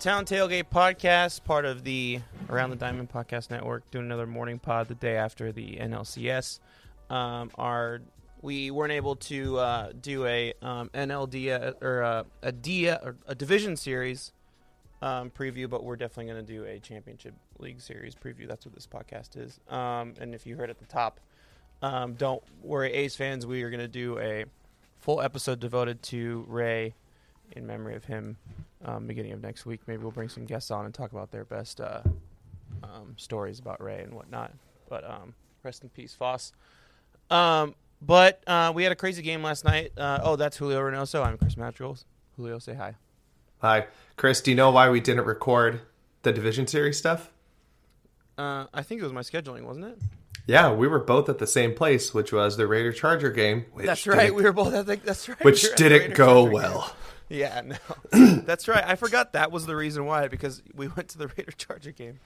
Town Tailgate podcast, part of the Around the Diamond Podcast Network. Doing another morning pod the day after the NLCS. Um, our we weren't able to uh, do a um, NLD or uh, a D or a division series um, preview, but we're definitely going to do a championship league series preview. That's what this podcast is. Um, and if you heard at the top, um, don't worry, A's fans. We are going to do a full episode devoted to Ray in memory of him. Um, beginning of next week, maybe we'll bring some guests on and talk about their best uh, um, stories about Ray and whatnot. But um, rest in peace, Fosse. Um, but uh, we had a crazy game last night. Uh, oh, that's Julio Reynoso. I'm Chris Madrigals. Julio, say hi. Hi, Chris. Do you know why we didn't record the division series stuff? Uh, I think it was my scheduling, wasn't it? Yeah, we were both at the same place, which was the Raider Charger game. That's right. We were both at the, That's right. which we were at the didn't go Charger game. Yeah, no. That's right. I forgot that was the reason why because we went to the Raider Charger game.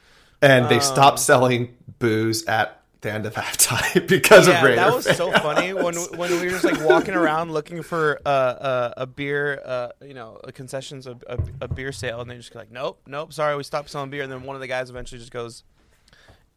And they Um, stopped selling booze at the end of halftime because yeah, of Raider that was fans. so funny when when we were just like walking around looking for uh, uh, a beer, uh, you know, a concessions, a, a, a beer sale, and they just like, nope, nope, sorry, we stopped selling beer. And then one of the guys eventually just goes,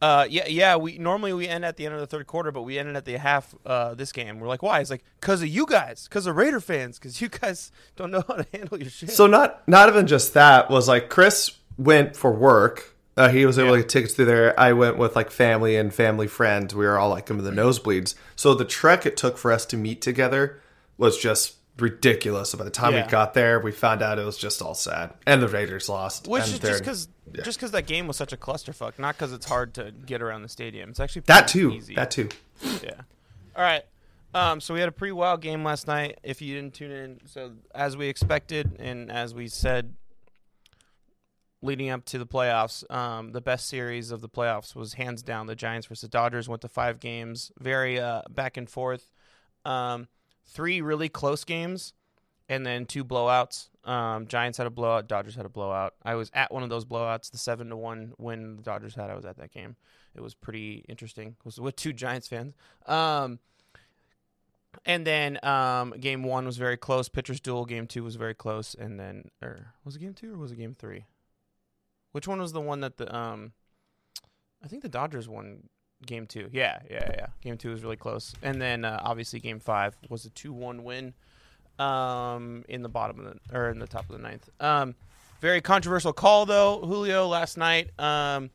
uh, yeah, yeah. We normally we end at the end of the third quarter, but we ended at the half uh, this game. We're like, why? It's like because of you guys, because of Raider fans, because you guys don't know how to handle your shit. So not not even just that was like Chris went for work. Uh, he was able Yeah. to get tickets through there. I went with like family and family friends. We were all like in the nosebleeds. So the trek it took for us to meet together was just ridiculous. So by the time Yeah. we got there, we found out it was just all sad, and the Raiders lost. Which and is just because yeah. just because that game was such a clusterfuck, not because it's hard to get around the stadium. It's actually that too. Easy. That too. Yeah. All right. Um, so we had a pretty wild game last night. If you didn't tune in, so as we expected and as we said, leading up to the playoffs, um, the best series of the playoffs was hands down the Giants versus Dodgers. Went to five games, very uh, back and forth. Um, three really close games, and then two blowouts. Um, Giants had a blowout. Dodgers had a blowout. I was at one of those blowouts, the seven to one win the Dodgers had. I was at that game. It was pretty interesting. It was with two Giants fans. Um, and then um, game one was very close. Pitchers duel. Game two was very close. And then, or was it game two or was it game three? Which one was the one that the um? I think the Dodgers won game two. Yeah, yeah, yeah. Game two was really close. And then uh, obviously game five was a two-one win. Um, in the bottom of the or in the top of the ninth. Um, very controversial call though, Julio last night. Um,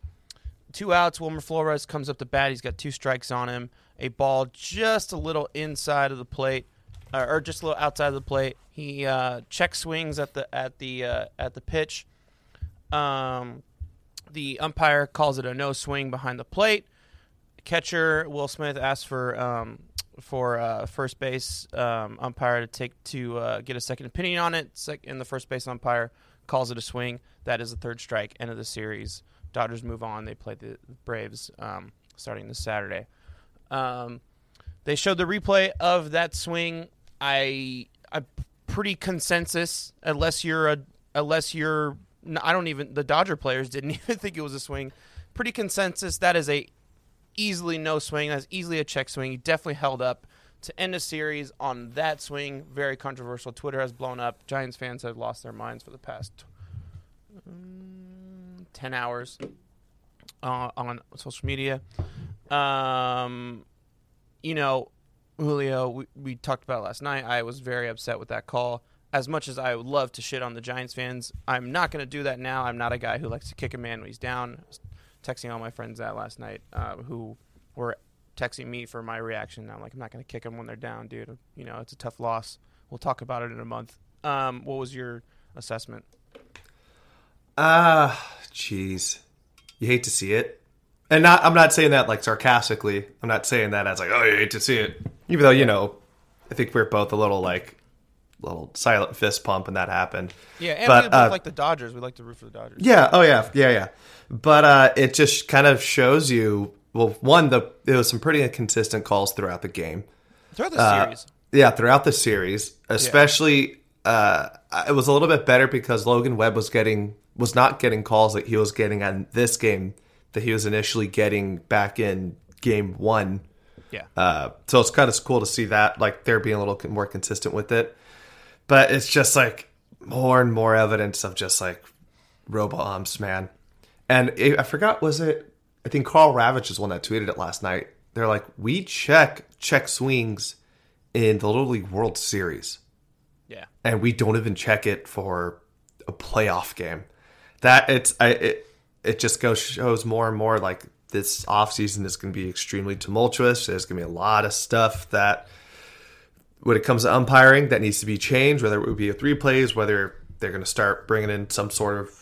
two outs. Wilmer Flores comes up to bat. He's got two strikes on him. A ball just a little inside of the plate, uh, or just a little outside of the plate. He uh, check swings at the at the uh, at the pitch. Um, the umpire calls it a no swing behind the plate. Catcher Will Smith asks for um, for uh, first base um, umpire to take to uh, get a second opinion on it. And the first base umpire calls it a swing. That is the third strike. End of the series. Dodgers move on. They play the Braves um, starting this Saturday. Um, they showed the replay of that swing. I I pretty consensus unless you're a unless you're I don't even the Dodger players didn't even think it was a swing. Pretty consensus that is a easily no swing. That's easily a check swing. He definitely held up to end a series on that swing. Very controversial. Twitter has blown up. Giants fans have lost their minds for the past um, ten hours uh, on social media. Um, you know, Julio, we, we talked about last night. I was very upset with that call. As much as I would love to shit on the Giants fans, I'm not going to do that now. I'm not a guy who likes to kick a man when he's down. I was texting all my friends that last night uh, who were texting me for my reaction. I'm like, I'm not going to kick them when they're down, dude. You know, it's a tough loss. We'll talk about it in a month. Um, what was your assessment? Ah, jeez. You hate to see it. And not I'm not saying that like sarcastically. I'm not saying that as like, oh you hate to see it. Even though, you know, I think we're both a little like little silent fist pump when that happened. Yeah, and But, we uh, like the Dodgers. We like to root for the Dodgers. Yeah, oh yeah, yeah, yeah. But uh it just kind of shows you well, one, the there was some pretty inconsistent calls throughout the game. Throughout the Uh, series. Yeah, throughout the series, especially uh, it was a little bit better because Logan Webb was getting was not getting calls that he was getting on this game that he was initially getting back in game one. Yeah. Uh, so it's kind of cool to see that like they're being a little more consistent with it. But it's just like more and more evidence of just like robo arms, man. And it, I forgot, was it? I think Karl Ravech is one that tweeted it last night. They're like, we check check swings in the Little League World Series, Yeah. and we don't even check it for a playoff game. That it's I it it just goes shows more and more like this offseason is going to be extremely tumultuous. There's going to be a lot of stuff that when it comes to umpiring that needs to be changed, whether it would be a three plays, whether they're going to start bringing in some sort of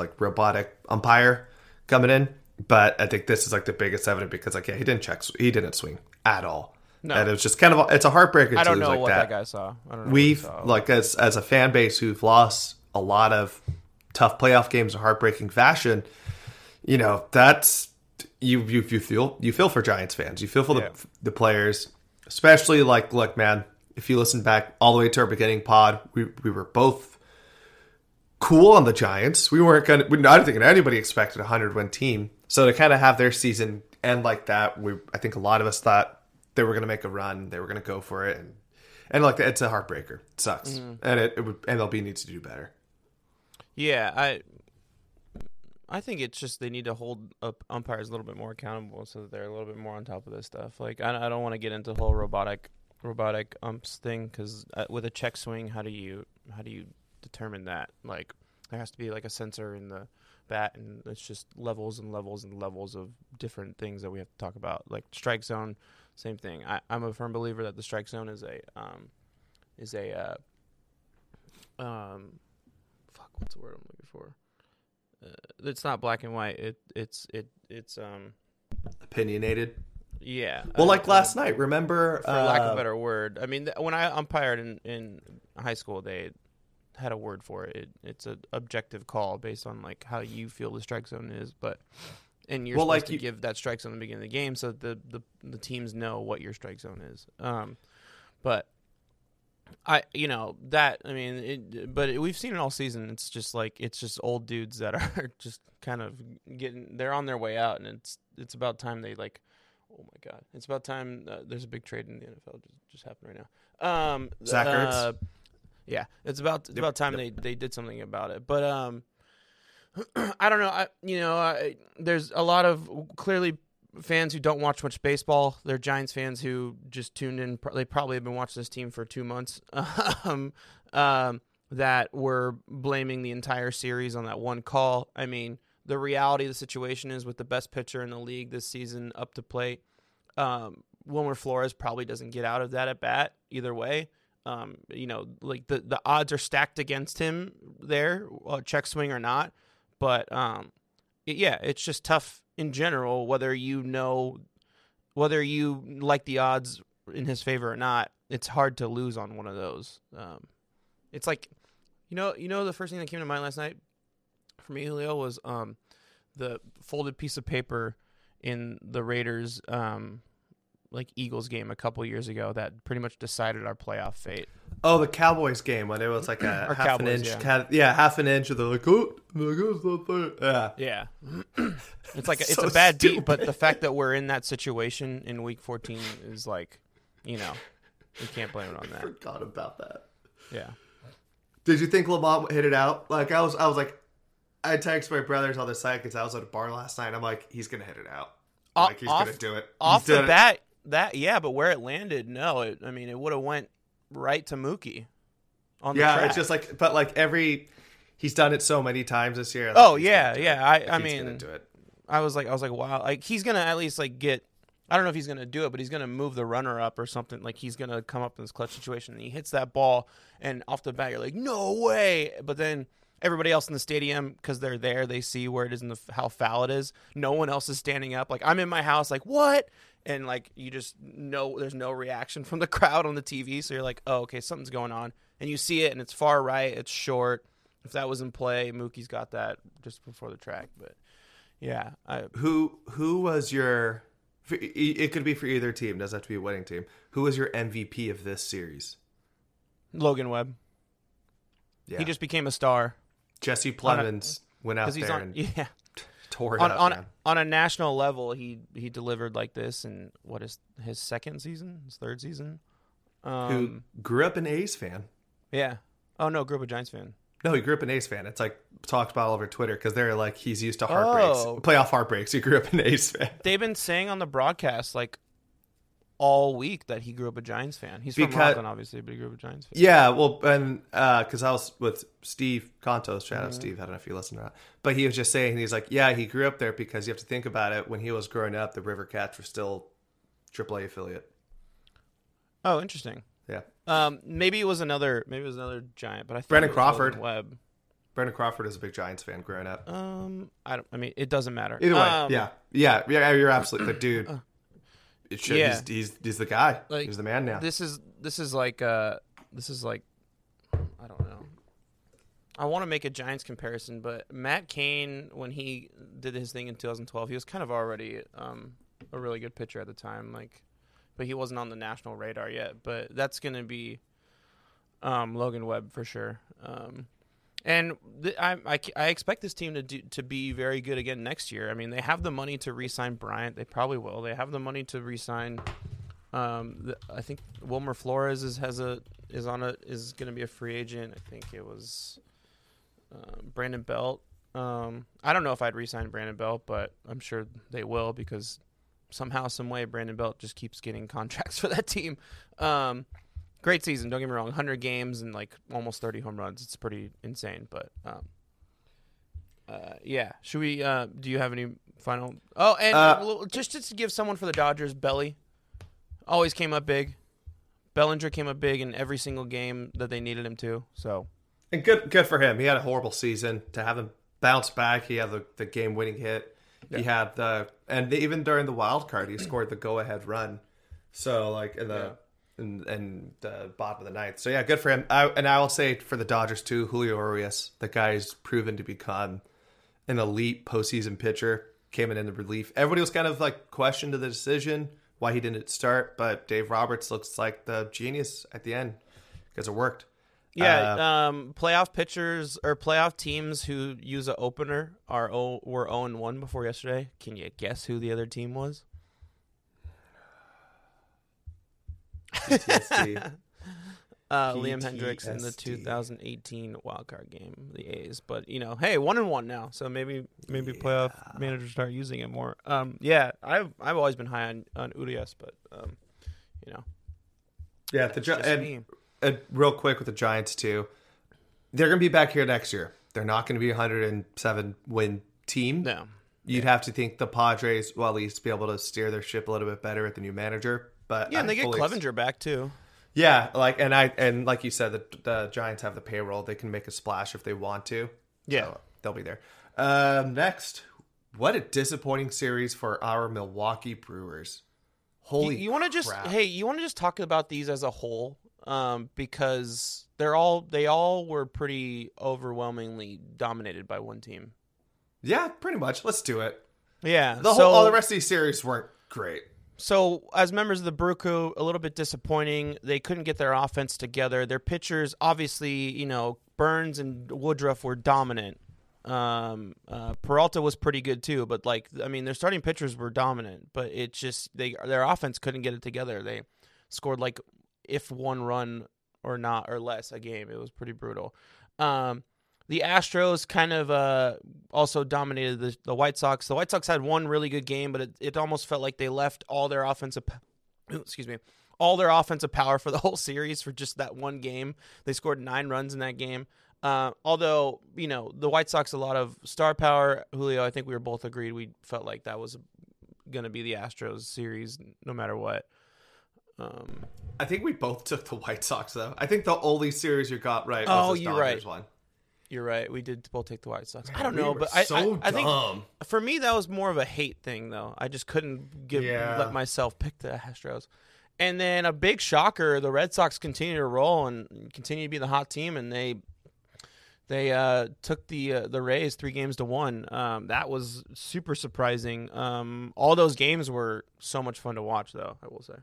like robotic umpire coming in. But I think this is like the biggest evidence because like yeah, he didn't check, he didn't swing at all, No. and it was just kind of it's a heartbreaker. I don't know like what that. that. guy saw. I don't know. We've saw. like as as a fan base who've lost a lot of tough playoff games in heartbreaking fashion. You know that's you you you feel you feel for Giants fans. You feel for the Yeah. the players, especially like look, man. If you listen back all the way to our beginning pod, we we were both cool on the Giants. We weren't gonna. we- I don't think anybody expected a hundred win team. So to kind of have their season end like that, we I think a lot of us thought they were gonna make a run. They were gonna go for it, and and like it's a heartbreaker. It sucks, and it, it would MLB needs to do better. Yeah, I I think it's just they need to hold up umpires a little bit more accountable so that they're a little bit more on top of this stuff. Like I, I don't want to get into the whole robotic robotic umps thing because uh, with a check swing, how do you how do you determine that? Like there has to be like a sensor in the bat, and it's just levels and levels and levels of different things that we have to talk about. Like strike zone, same thing. I, I'm a firm believer that the strike zone is a um, is a uh, um, fuck, what's the word I'm looking for? Uh, it's not black and white. It it's it it's um Opinionated. yeah. Well, uh, like uh, last night, remember? for lack of uh, a better word. I mean, th- when I umpired in, in high school, they had a word for it. it it's an objective call based on like how you feel the strike zone is, but and you're Well, supposed like to you- give that strike zone at the beginning of the game so the, the the teams know what your strike zone is. Um, but I, you know, that I mean, it, but we've seen it all season. It's just like it's just old dudes that are just kind of getting. They're on their way out, and it's it's about time they like. Oh my god! It's about time. Uh, there's a big trade in the NFL just, just happened right now. Um, Zach Ertz? uh, yeah, it's about it's Yep, about time they they did something about it. But um, I don't know. I you know, I, there's a lot of clearly fans who don't watch much baseball. They're Giants fans who just tuned in. They probably have been watching this team for two months. um, um, that were blaming the entire series on that one call. I mean, the reality of the situation is with the best pitcher in the league this season up to plate, um, Wilmer Flores probably doesn't get out of that at bat either way. Um, you know, like the, the odds are stacked against him there, uh, check swing or not. But um, it- yeah, it's just tough in general, whether you know, whether you like the odds in his favor or not. It's hard to lose on one of those. Um, it's like, you know, you know, the first thing that came to mind last night for me, Julio, was um, the folded piece of paper in the Raiders um, like Eagles game a couple years ago that pretty much decided our playoff fate. Oh, the Cowboys game when it was like a half an inch, yeah. yeah. yeah, half an inch. And they're like, oh, like, oh, it's not there. yeah. Yeah, it's like a, it's So a bad beat, but the fact that we're in that situation in Week 14 is like, you know, we can't blame it on that. I Forgot about that. Yeah. Did you think LaMonte hit it out? Like I was, I was like, I texted my brothers on the side because I was at a bar last night. I'm like, he's gonna hit it out. Off- Like he's off- gonna do it. Off He's the done it. bat, that yeah, but where it landed, no. It, I mean, it would have went right to Mookie. On the Yeah, track. it's just like, but like every, he's done it so many times this year. Oh like, he's yeah, yeah. I I Like, gonna mean, do it. I was like, I was like, wow, like he's gonna at least like get. I don't know if he's gonna do it, but he's gonna move the runner up or something. Like he's gonna come up in this clutch situation, and he hits that ball, and off the bat, you're like, no way. But then everybody else in the stadium, because they're there, they see where it is and how foul it is. No one else is standing up. Like I'm in my house, like what? And like you just know, there's no reaction from the crowd on the TV, so you're like, oh, okay, something's going on, and you see it, and it's far right, it's short. If that was in play, Mookie's got that just before the track, but. Yeah, I, Who who was your? It it could be for either team. Doesn't have to be a winning team. Who was your MVP of this series? Logan Webb. Yeah, He just became a star Jesse Plemons went out there on and yeah tore it on up. on, man. on a national level. He he delivered like this in what is his second season, his third season. Who Um, grew up an A's fan? yeah. Oh no, grew up a Giants fan. No, he grew up an A's fan. It's like talked about all over Twitter because they're like he's used to heartbreaks, Oh. playoff heartbreaks. He grew up an A's fan. They've been saying on the broadcast like all week that he grew up a Giants fan. He's from Because- Rocklin, obviously, but he grew up a Giants fan. Yeah, well, and because I was with Steve Contos, shout Mm-hmm. out Steve. I don't know if you listen to that, but he was just saying he's like, yeah, he grew up there because you have to think about it. When he was growing up, the River Cats were still AAA affiliate. Oh, interesting. Yeah, Um, maybe it was another. Maybe it was another Giant, but I think Brandon Crawford. Webb. Brandon Crawford is a big Giants fan growing up. Um, I don't. I mean, it doesn't matter. Either way, Um, yeah, yeah, yeah, you're absolutely the dude. It should, Yeah. he's, he's he's the guy. Like, he's the man now. This is this is like uh this is like I don't know. I want to make a Giants comparison, but Matt Cain when he did his thing in 2012, he was kind of already um a really good pitcher at the time, like but he wasn't on the national radar yet, but that's going to be um Logan Webb for sure. Um and th- I, I, I expect this team to do, to be very good again next year. I mean, they have the money to re-sign Bryant. They probably will. They have the money to re-sign um, the, I think Wilmer Flores is has a is on a is going to be a free agent. I think it was um, Brandon Belt. Um, I don't know if I'd re-sign Brandon Belt, but I'm sure they will because somehow, some way, Brandon Belt just keeps getting contracts for that team. Um, great season. Don't get me wrong. 100 games and like almost 30 home runs. It's pretty insane. But um, uh, yeah, should we? Uh, do you have any final? Oh, and Uh, just just to give someone for the Dodgers, Belly always came up big. Bellinger came up big in every single game that they needed him to. So And good good for him. He had a horrible season. To have him bounce back, he had the, the game winning hit. He had the and even during the wild card, he scored the go ahead run. So like in the in, in the bottom of the ninth. So yeah, good for him. I, and I will say for the Dodgers too, Julio Urias, the guy's proven to become an elite postseason pitcher. Came in in the relief. Everybody was kind of like questioned to the decision why he didn't start, but Dave Roberts looks like the genius at the end because it worked. yeah, Uh, um, playoff pitchers or playoff teams who use an opener are o- were zero and one before yesterday. Can you guess who the other team was? PTSD. Uh, Liam Hendriks in the 2018 wild card game, the A's. But you know, hey, one and one now, so maybe maybe playoff managers start using it more. Um, yeah, I've I've always been high on on Urias, but um, you know, yeah, the Gi- and, and real quick with the Giants too. They're going to be back here next year. They're not going to be a 107 win team. no, You'd have to think the Padres will at least be able to steer their ship a little bit better with the new manager. But yeah, and I they get Clevinger back too. Yeah, like and I and like you said, the, the Giants have the payroll. They can make a splash if they want to. Yeah. So they'll be there. Um, next, what a disappointing series for our Milwaukee Brewers. Holy, you, want to just hey, you want to just talk about these as a whole, um, because they're all they all were pretty overwhelmingly dominated by one team. yeah, pretty much. Let's do it. Yeah, The so, whole, all the rest of these series weren't great. So, as members of the Crew, a little bit disappointing. They couldn't get their offense together. Their pitchers, obviously, you know, Burnes and Woodruff were dominant. Um, uh, Peralta was pretty good too, but like, I mean, their starting pitchers were dominant, but it just they their offense couldn't get it together. They scored like if one run or not or less a game. It was pretty brutal. Um, the Astros kind of uh, also dominated the, the White Sox. The White Sox had one really good game, but it, it almost felt like they left all their offensive, excuse me, all their offensive power for the whole series for just that one game. They scored nine runs in that game. Uh, although you know the White Sox a lot of star power. Julio, I think we were both agreed we felt like that was going to be the Astros series no matter what. Um, I think we both took the White Sox though. I think the only series you got right was Oh, the you're Dodgers right. one. You're right. We did both take the White Sox. I don't We know, but I, so I, I think for me that was more of a hate thing though. I just couldn't give Yeah. let myself pick the Astros. And then a big shocker, the Red Sox continue to roll and continue to be the hot team and they they uh, took the uh, the Rays 3 games to 1. Um, that was super surprising. Um, all those games were so much fun to watch though, I will say.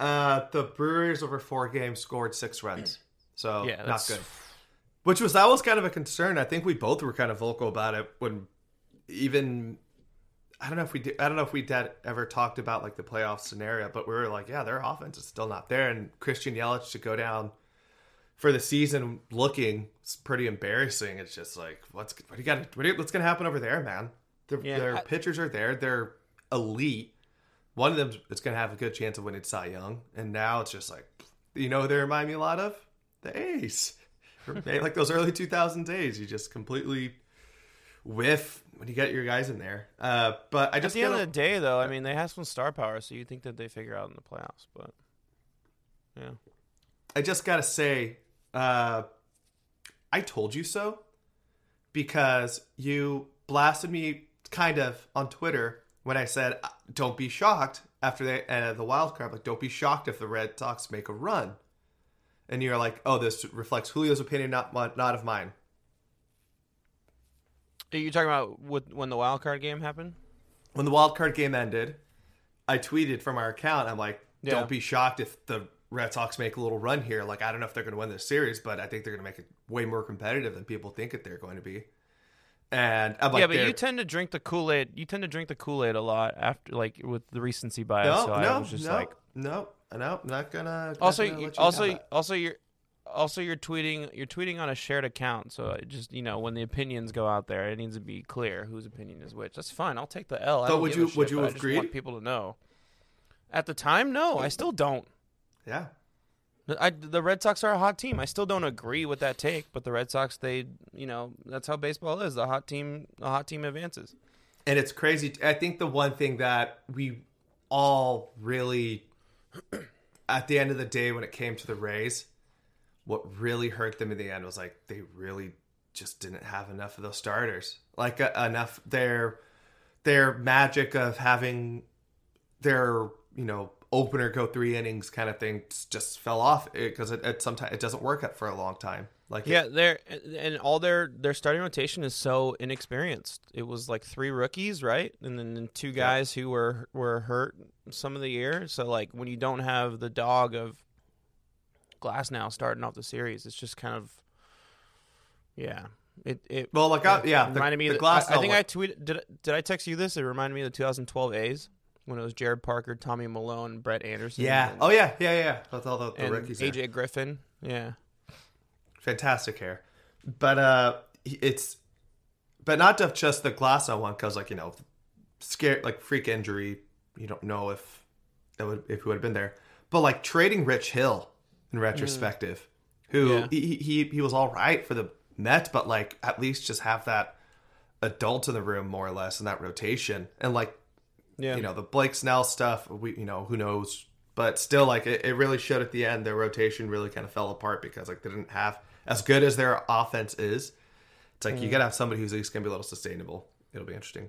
Uh, the Brewers over four games scored six runs, so Yeah, not that's- good. Which was that was kind of a concern. I think we both were kind of vocal about it when even I don't know if we did, I don't know if we had ever talked about like the playoff scenario, but we were like, yeah, their offense is still not there, and Christian Yelich to go down for the season looking it's pretty embarrassing. It's just like what's what do you got? What do you, what's going to happen over there, man? Their, Yeah, their I- pitchers are there. They're elite. One of them is going to have a good chance of winning Cy Young, and now it's just like you know who they remind me a lot of the A's. Like those early 2000 days. you just completely whiff when you get your guys in there. Uh, but I At just the end of the day, though, I mean, they have some star power, so you think that they figure out in the playoffs, but yeah. I just gotta say, uh, I told you so because you blasted me kind of on Twitter when I said, uh, "Don't be shocked after they uh, the wild card." Like, don't be shocked if the Red Sox make a run. And you're like, "Oh, this reflects Julio's opinion, not not of mine." Are you talking about with, when the wild card game happened? When the wild card game ended, I tweeted from our account. I'm like, Yeah. "Don't be shocked if the Red Sox make a little run here. Like, I don't know if they're going to win this series, but I think they're going to make it way more competitive than people think that they're going to be." And I'm like, yeah, but they're- you tend to drink the Kool Aid. You tend to drink the Kool Aid a lot after, like, with the recency bias. no, so I no, was just no, like, no, no, not gonna. not also, gonna you- let you also, also, you're, also, you're tweeting, you're tweeting on a shared account. So it just, you know, when the opinions go out there, it needs to be clear whose opinion is which. That's fine. I'll take the L. I So would you- shit, would you but I have just want people to know. At the time, no, I still don't. yeah, I, the Red Sox are a hot team. I still don't agree with that take, but the Red Sox, they, you know, that's how baseball is. The hot team, the hot team advances. and it's crazy. I think the one thing that we all really, at the end of the day, when it came to the Rays, what really hurt them in the end was like they really just didn't have enough of those starters. Like uh, enough their their magic of having their you know opener go three innings kind of thing just fell off because it, it sometimes it doesn't work for a long time. Like Yeah, they're and all their their starting rotation is so inexperienced. It was like three rookies, right, and then two guys who were were hurt some of the year. So like when you don't have the dog of Glasnow starting off the series, it's just kind of yeah. It it well, like I, yeah, it the, reminded me. the glass. I, I think I tweeted. Did did I text you this? It reminded me of the 2012 A's when it was Jarrod Parker, Tommy Milone, Brett Anderson. yeah. and, Oh yeah, yeah, yeah. With all the, the rookies. there. AJ Griffin. Yeah. fantastic hair but uh it's but not just the Glasnow one because like you know scare like freak injury you don't know if it would if he would have been there but like trading Rich Hill in retrospective who Yeah. he, he he was all right for the Mets but like at least just have that adult in the room more or less in that rotation and like Yeah. you know the Blake Snell stuff. We you know who knows, but still like it, it really showed at the end. Their rotation really kind of fell apart because like they didn't have as good as their offense is. It's like Mm. you gotta have somebody who's at least gonna be a little sustainable. It'll be interesting.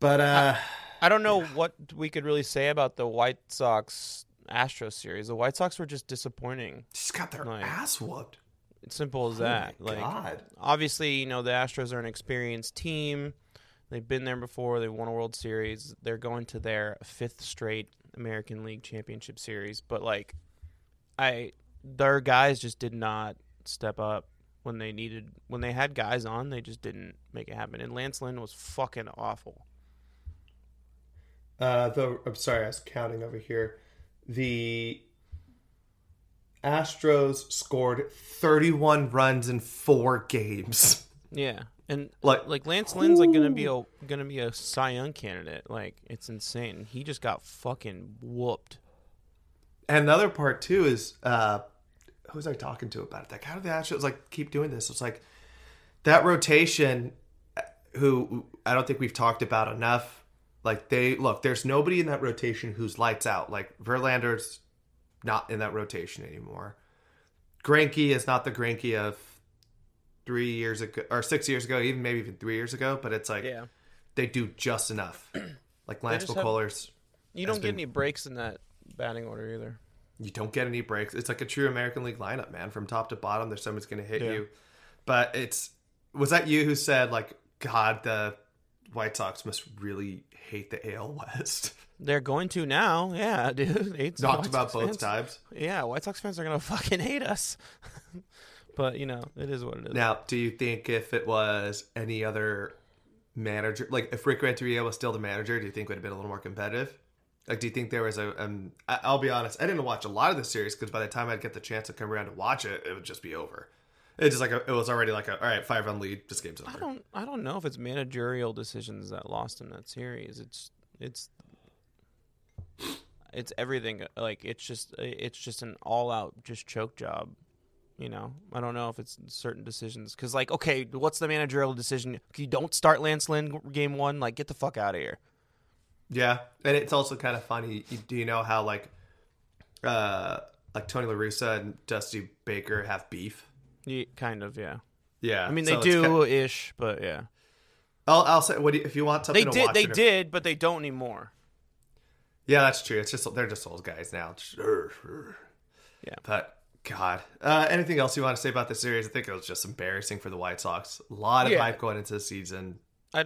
But uh, I don't know what we could really say about the White Sox Astros series. The White Sox were just disappointing. just got their Like, ass whooped. It's simple as that. Oh my like God. obviously, you know, the Astros are an experienced team. They've been there before. They won a World Series. They're going to their fifth straight American League Championship Series. But like, I their guys just did not step up when they needed when they had guys on. They just didn't make it happen. And Lance Lynn was fucking awful. Uh, the I'm sorry, I was counting over here. The Astros scored 31 runs in four games. Yeah, and Like- like Lance Lynn's like gonna be a gonna be a Cy Young candidate. Like it's insane. He just got fucking whooped. And the other part too is uh who was I talking to about it? Like, how do the Astros like keep doing this? It's like that rotation uh, who I don't think we've talked about enough. Like they look, there's nobody in that rotation who's lights out. Like Verlander's not in that rotation anymore. Greinke is not the Greinke of three years ago or six years ago, even maybe even three years ago. But it's like Yeah, they do just enough. Like Lance McCullers, you don't get been- any breaks in that batting order either. you don't get any breaks. It's like a true American League lineup, man. From top to bottom, there's someone's going to hit Yeah. you. But it's was that you who said like, God, the White Sox must really hate the AL West. They're going to now. Yeah, dude. It's Talked about both fans- times. Yeah, White Sox fans are gonna fucking hate us. but you know, it is what it is. Now, do you think if it was any other manager, like if Rick Renteria was still the manager, do you think it would have been a little more competitive? Like, do you think there was a? Um, I'll be honest, I didn't watch a lot of the series because by the time I'd get the chance to come around to watch it, it would just be over. It's just like a, it was already like a all right, five run lead. This game's I don't I don't know if it's managerial decisions that lost in that series. It's it's it's everything. Like it's just it's just an all out just choke job. You know, I don't know if it's certain decisions because like okay, what's the managerial decision? You don't start Lance Lynn game one. Like get the fuck out of here. Yeah, and it's also kind of funny. Do you know how like, uh, like Tony La Russa and Dusty Baker have beef? Yeah, kind of, yeah. Yeah, I mean, so they do kinda- ish, but yeah, I'll, I'll say what do you, if you want something. they did. They did, but they don't anymore. Yeah, that's true. It's just they're just old guys now. Sure, sure. Yeah. But God, uh, anything else you want to say about the series? I think it was just embarrassing for the White Sox. A lot of Yeah. hype going into the season. I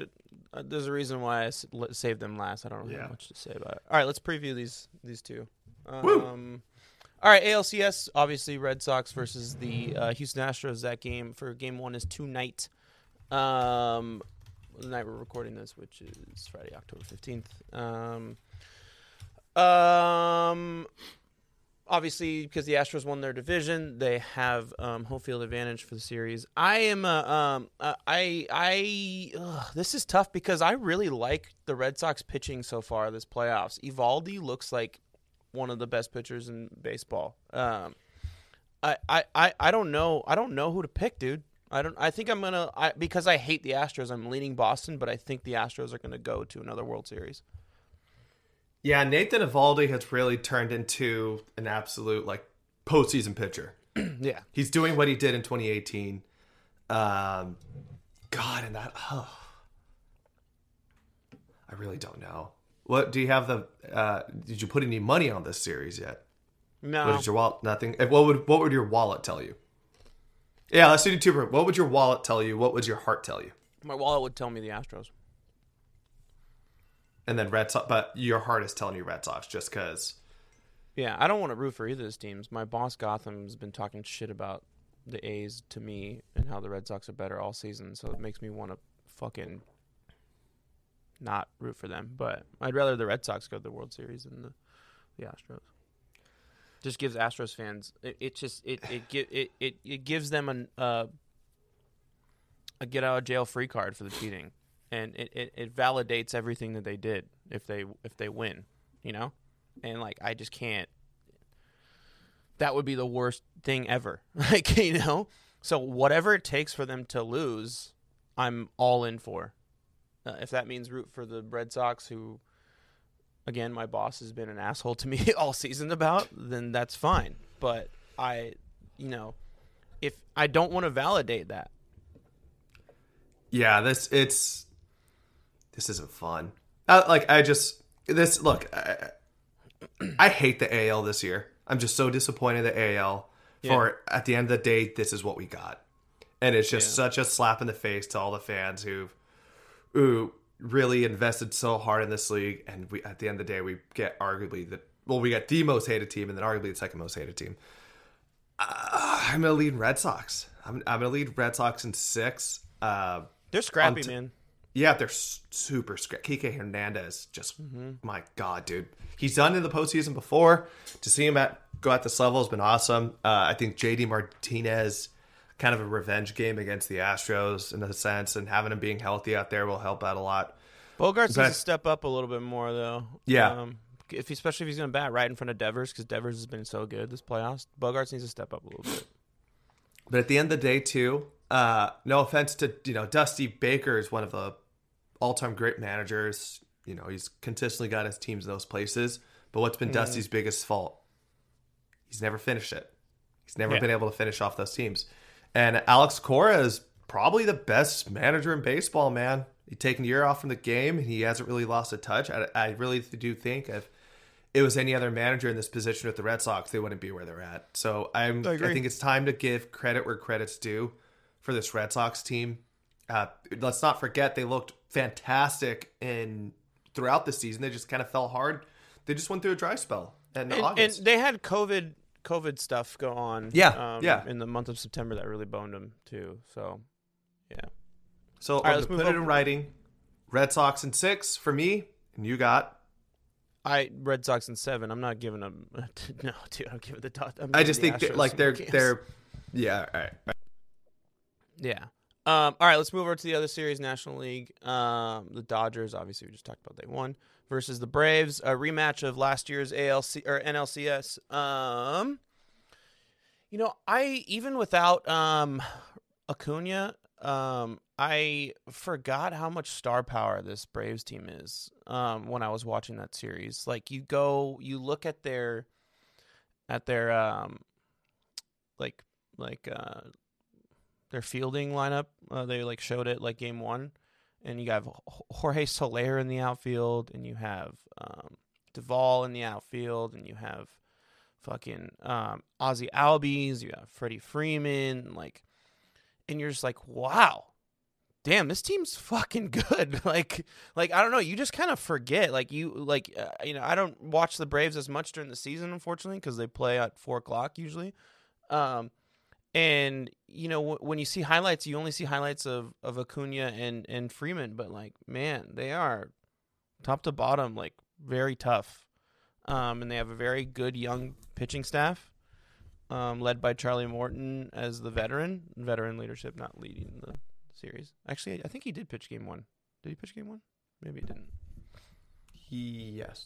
uh, there's a reason why I saved them last. I don't really Yeah. have much to say about it. All right, let's preview these these two. Woo. Um, all right, ALCS obviously Red Sox versus the uh, Houston Astros. That game for game one is tonight. Um, the night we're recording this, which is Friday, October fifteenth. Um, um, obviously because the Astros won their division, they have um, home field advantage for the series. I am uh, um uh, I I ugh, this is tough because I really like the Red Sox pitching so far this playoffs. Eovaldi looks like one of the best pitchers in baseball. Um, I, I, I, I don't know I don't know who to pick, dude. I don't. I think I'm gonna. I, because I hate the Astros. I'm leaning Boston, but I think the Astros are gonna go to another World Series. Yeah, Nathan Eovaldi has really turned into an absolute like postseason pitcher. yeah, He's doing what he did in 2018. Um, God, and that. Oh, I really don't know. What do you have the? Uh, did you put any money on this series yet? no. What did your wallet? Nothing. What would what would your wallet tell you? Yeah, let's do two. What would your wallet tell you? What would your heart tell you? My wallet would tell me the Astros. And then Red Sox, but your heart is telling you Red Sox just because. Yeah, I don't want to root for either of those teams. My boss Gotham's been talking shit about the A's to me and how the Red Sox are better all season, so it makes me want to fucking not root for them. But I'd rather the Red Sox go to the World Series than the, the Astros. Just gives Astros fans it, it just it it, it it it gives them an uh, a get out of jail free card for the cheating, and it, it, it validates everything that they did if they if they win, you know, and like I just can't. That would be the worst thing ever, like you know. So whatever it takes for them to lose, I'm all in for. Uh, if that means root for the Red Sox, who, again, my boss has been an asshole to me all season about, then that's fine. But I, you know, if I don't want to validate that, Yeah, this it's this isn't fun. Uh, like I just this look. I, I hate the AL this year. I'm just so disappointed the AL. For at the end of the day, this is what we got, and it's just Yeah. such a slap in the face to all the fans who, who really invested so hard in this league. And we at the end of the day, we get arguably the well, we got the most hated team, and then arguably the second most hated team. Uh, I'm gonna lead Red Sox. I'm, I'm gonna lead Red Sox in six. Uh, they're scrappy, t- man. yeah, they're super scrappy. Kike Hernandez, just Mm-hmm. my god, dude. He's done in the postseason before. To see him at go at this level has been awesome. Uh, I think JD Martinez, kind of a revenge game against the Astros in a sense, and having him being healthy out there will help out a lot. Bogaerts needs to step up a little bit more, though. Yeah. Um, if especially if he's going to bat right in front of Devers, because Devers has been so good this playoffs. Bogaerts needs to step up a little bit. But at the end of the day, too, uh, no offense to you know Dusty Baker is one of the all-time great managers. You know he's consistently got his teams in those places. But what's been Dusty's biggest fault? He's never finished it. He's never Yeah. been able to finish off those teams. And Alex Cora is probably the best manager in baseball, man. He's taken a year off from the game, and he hasn't really lost a touch. I, I really do think if it was any other manager in this position with the Red Sox, they wouldn't be where they're at. So I'm, I I, think it's time to give credit where credit's due for this Red Sox team. Uh, let's not forget they looked fantastic in throughout the season. They just kind of fell hard. They just went through a dry spell in And, and they had COVID COVID stuff go on. Yeah, um, yeah. In the month of September, that really boned them too. So, yeah. so right, I'm let's put it in writing. Red Sox in six for me, and you got I Red Sox in seven. I'm not giving them. No, dude, I'm giving the. I'm I just the think that, like they're they're yeah. All right. Yeah. Um, all right, let's move over to the other series, National League. Um, the Dodgers, obviously, we just talked about. They won versus the Braves, a rematch of last year's ALC or NLCS. Um, you know, I even without um Acuna, um, I forgot how much star power this Braves team is. Um, when I was watching that series, like you go, you look at their, at their um, like like uh their fielding lineup. Uh, they like showed it like game one, and you have Jorge Soler in the outfield, and you have um, Duvall in the outfield, and you have fucking um, Ozzie Albies, you have Freddie Freeman, like, and you're just like, wow. Damn, this team's fucking good. like, like I don't know. You just kind of forget. Like you, like uh, you know, I don't watch the Braves as much during the season, unfortunately, because they play at four o'clock usually. Um, and you know w- when you see highlights, you only see highlights of of Acuna and and Freeman, but like man, they are top to bottom like very tough. Um, and they have a very good young pitching staff, um, led by Charlie Morton as the veteran. Veteran leadership, not leading the series. Actually, I think he did pitch game one. Did he pitch game one? Maybe he didn't. Yes.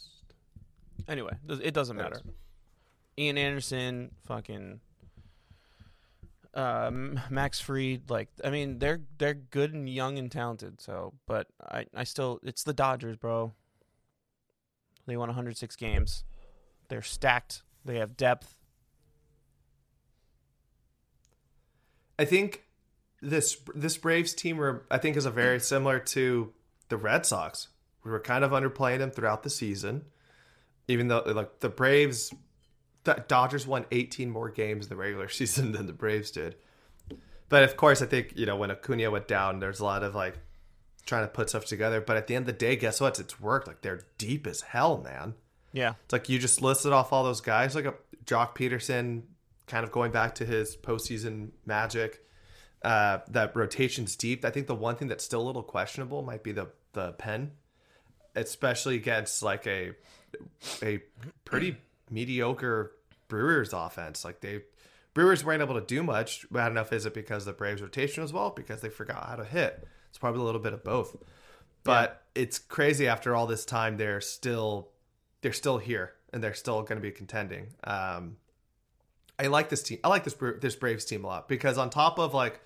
Anyway, it doesn't matter. Ian Anderson, fucking uh, Max Fried, like I mean, they're they're good and young and talented. So, but I I still it's the Dodgers, bro. They won 106 games. They're stacked. They have depth. I think this this Braves team were I think is a very similar to the Red Sox. We were kind of underplaying them throughout the season, even though like the Braves, the Dodgers won 18 more games in the regular season than the Braves did. But of course, I think you know when Acuna went down, there's a lot of like trying to put stuff together. But at the end of the day, guess what? It's worked. Like they're deep as hell, man. Yeah, It's like you just listed off all those guys, like a Joc Pederson, kind of going back to his postseason magic. Uh, that rotation's deep. I think the one thing that's still a little questionable might be the the pen, especially against like a a pretty mediocre Brewers offense. Like they Brewers weren't able to do much. I don't know if is it because the Braves rotation as well because they forgot how to hit. It's probably a little bit of both. But it's crazy after all this time they're still they're still here and they're still going to be contending. Um, I like this team. I like this this Braves team a lot because on top of like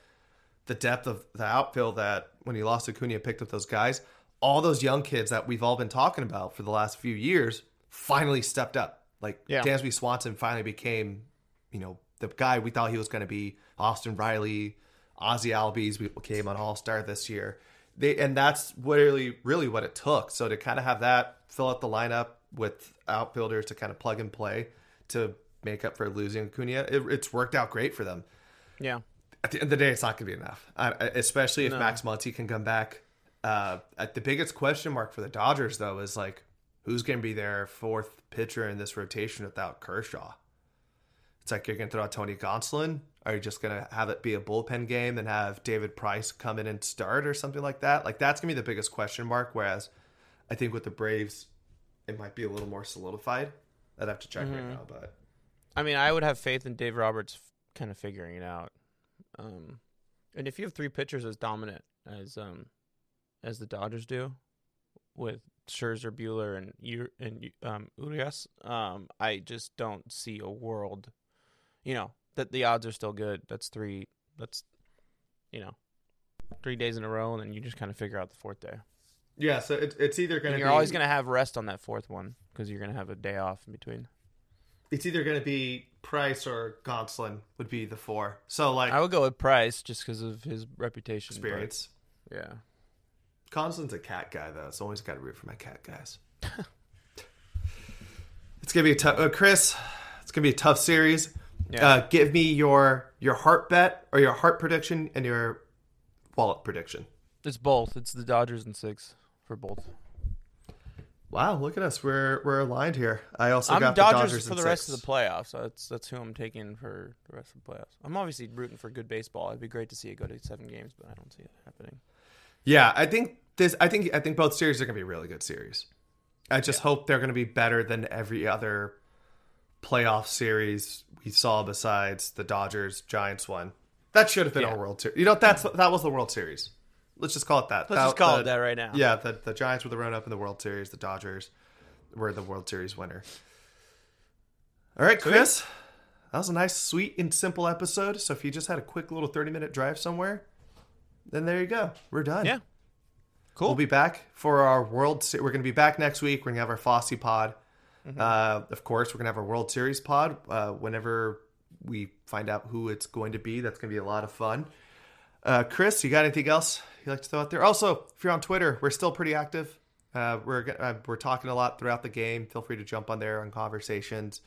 the depth of the outfield that when he lost Acuna picked up those guys, all those young kids that we've all been talking about for the last few years finally stepped up. Like Yeah. Dansby Swanson finally became, you know, the guy we thought he was going to be. Austin Riley, Ozzie Albies we came on All Star this year. They and that's really really what it took. So to kind of have that fill out the lineup with outfielders to kind of plug and play to make up for losing Acuna, it, it's worked out great for them yeah, at the end of the day, it's not going to be enough, I, especially if No. Max Muncy can come back. Uh, at the biggest question mark for the Dodgers, though, is like who's going to be their fourth pitcher in this rotation without Kershaw? It's like you're going to throw out Tony Gonsolin. Are you just going to have it be a bullpen game and have David Price come in and start or something like that? Like that's going to be the biggest question mark. Whereas I think with the Braves, it might be a little more solidified. I'd have to check right now, but I mean, I would have faith in Dave Roberts kind of figuring it out. Um, and if you have three pitchers as dominant as um as the Dodgers do, with Scherzer, Buehler, and U- and um Urias, um, I just don't see a world, you know, that the odds are still good. That's three. That's, you know, three days in a row, and then you just kind of figure out the fourth day. yeah. So it, it's either going to you're always gonna have rest on that fourth one because you're gonna have a day off in between. it's either going to be Price or Gonsolin would be the four. So like I would go with Price just because of his reputation. but- experience. Yeah. Gonsolin's a cat guy though, so always got to root for my cat guys. it's gonna be a tough, uh, Chris. It's gonna be a tough series. Yeah. Uh, give me your your heart bet or your heart prediction and your wallet prediction. It's both. It's the Dodgers and six for both. Wow, look at us. We're we're aligned here. I also I'm got Dodgers, the Dodgers for the rest six. of the playoffs. That's that's who I'm taking for the rest of the playoffs. I'm obviously rooting for good baseball. It'd be great to see it go to seven games, but I don't see it happening. Yeah, I think this. I think I think both series are gonna be really good series. I just hope they're going to be better than every other playoff series we saw besides the Dodgers Giants one. That should have been Yeah. our World Series. You know, that's that was the World Series. Let's just call it that. Let's That- just call the- it that right now. Yeah, the, the Giants were the run up in the World Series. The Dodgers were the World Series winner. All right, Chris. That was a nice, sweet, and simple episode. So if you just had a quick little 30 minute drive somewhere, then there you go. We're done. Yeah. Cool. We'll be back for our World Se- We're going to be back next week. We're going to have our Fosse pod. Mm-hmm. Uh, of course, we're going to have our World Series pod uh, whenever we find out who it's going to be. That's going to be a lot of fun. Uh, Chris, you got anything else you'd like to throw out there? Also, if you're on Twitter, we're still pretty active. Uh, we're uh, we're talking a lot throughout the game. Feel free to jump on there on conversations.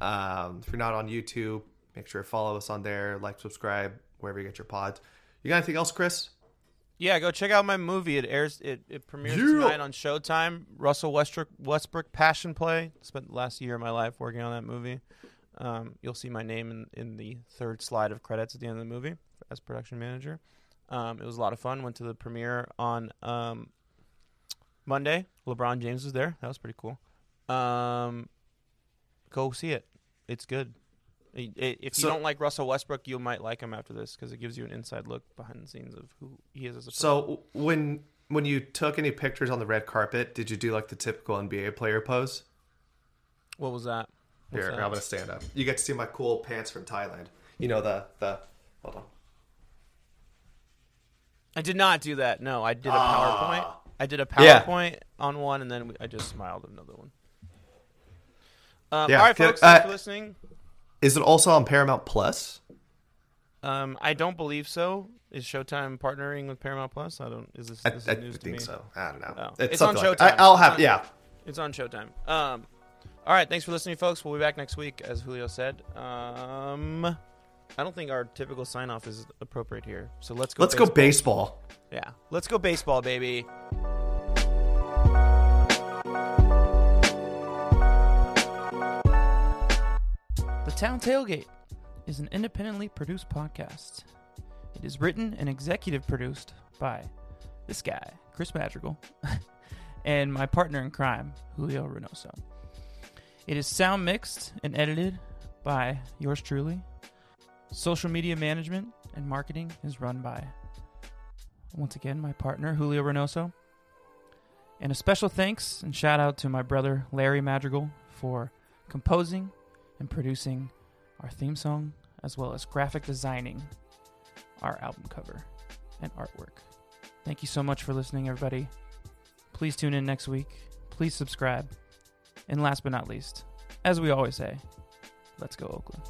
Um, if you're not on YouTube, make sure to follow us on there. Like, subscribe wherever you get your pods. You got anything else, Chris? Yeah, go check out my movie. It airs. It, it premieres Yeah. tonight on Showtime. Russell Westbrook, Westbrook Passion Play. Spent the last year of my life working on that movie. Um, you'll see my name in, in the third slide of credits at the end of the movie as production manager. Um, it was a lot of fun. Went to the premiere on um, Monday. LeBron James was there. That was pretty cool. Um, go see it. It's good. If you So- don't like Russell Westbrook, you might like him after this because it gives you an inside look behind the scenes of who he is as a person. So when when you took any pictures on the red carpet, did you do like the typical NBA player pose? What was that? What's Here, that? I'm gonna stand up. You get to see my cool pants from Thailand. You know the the hold on. I did not do that. No, I did a PowerPoint. I did a Yeah. PowerPoint on one, and then I just smiled at another one. Um, Yeah, all right, folks. Thanks Uh, for listening. Is it also on Paramount Plus? Um, I don't believe so. Is Showtime partnering with Paramount Plus? I don't. Is this, I, this is I news to think me? so. I don't know. Oh. It's, It's on something like Showtime. I, I'll have yeah. It's on Showtime. Um, all right. Thanks for listening, folks. We'll be back next week, as Julio said. Um, I don't think our typical sign off is appropriate here. So let's go. Let's go baseball. Yeah, let's go baseball, baby. Town Tailgate is an independently produced podcast. It is written and executive produced by this guy, Chris Madrigal, and my partner in crime, Julio Reynoso. It is sound mixed and edited by yours truly. Social media management and marketing is run by, once again, my partner, Julio Reynoso. And a special thanks and shout out to my brother, Larry Madrigal, for composing and producing our theme song, as well as graphic designing our album cover and artwork. Thank you so much for listening, everybody. Please tune in next week. Please subscribe. And last but not least, as we always say, let's go, Oakland.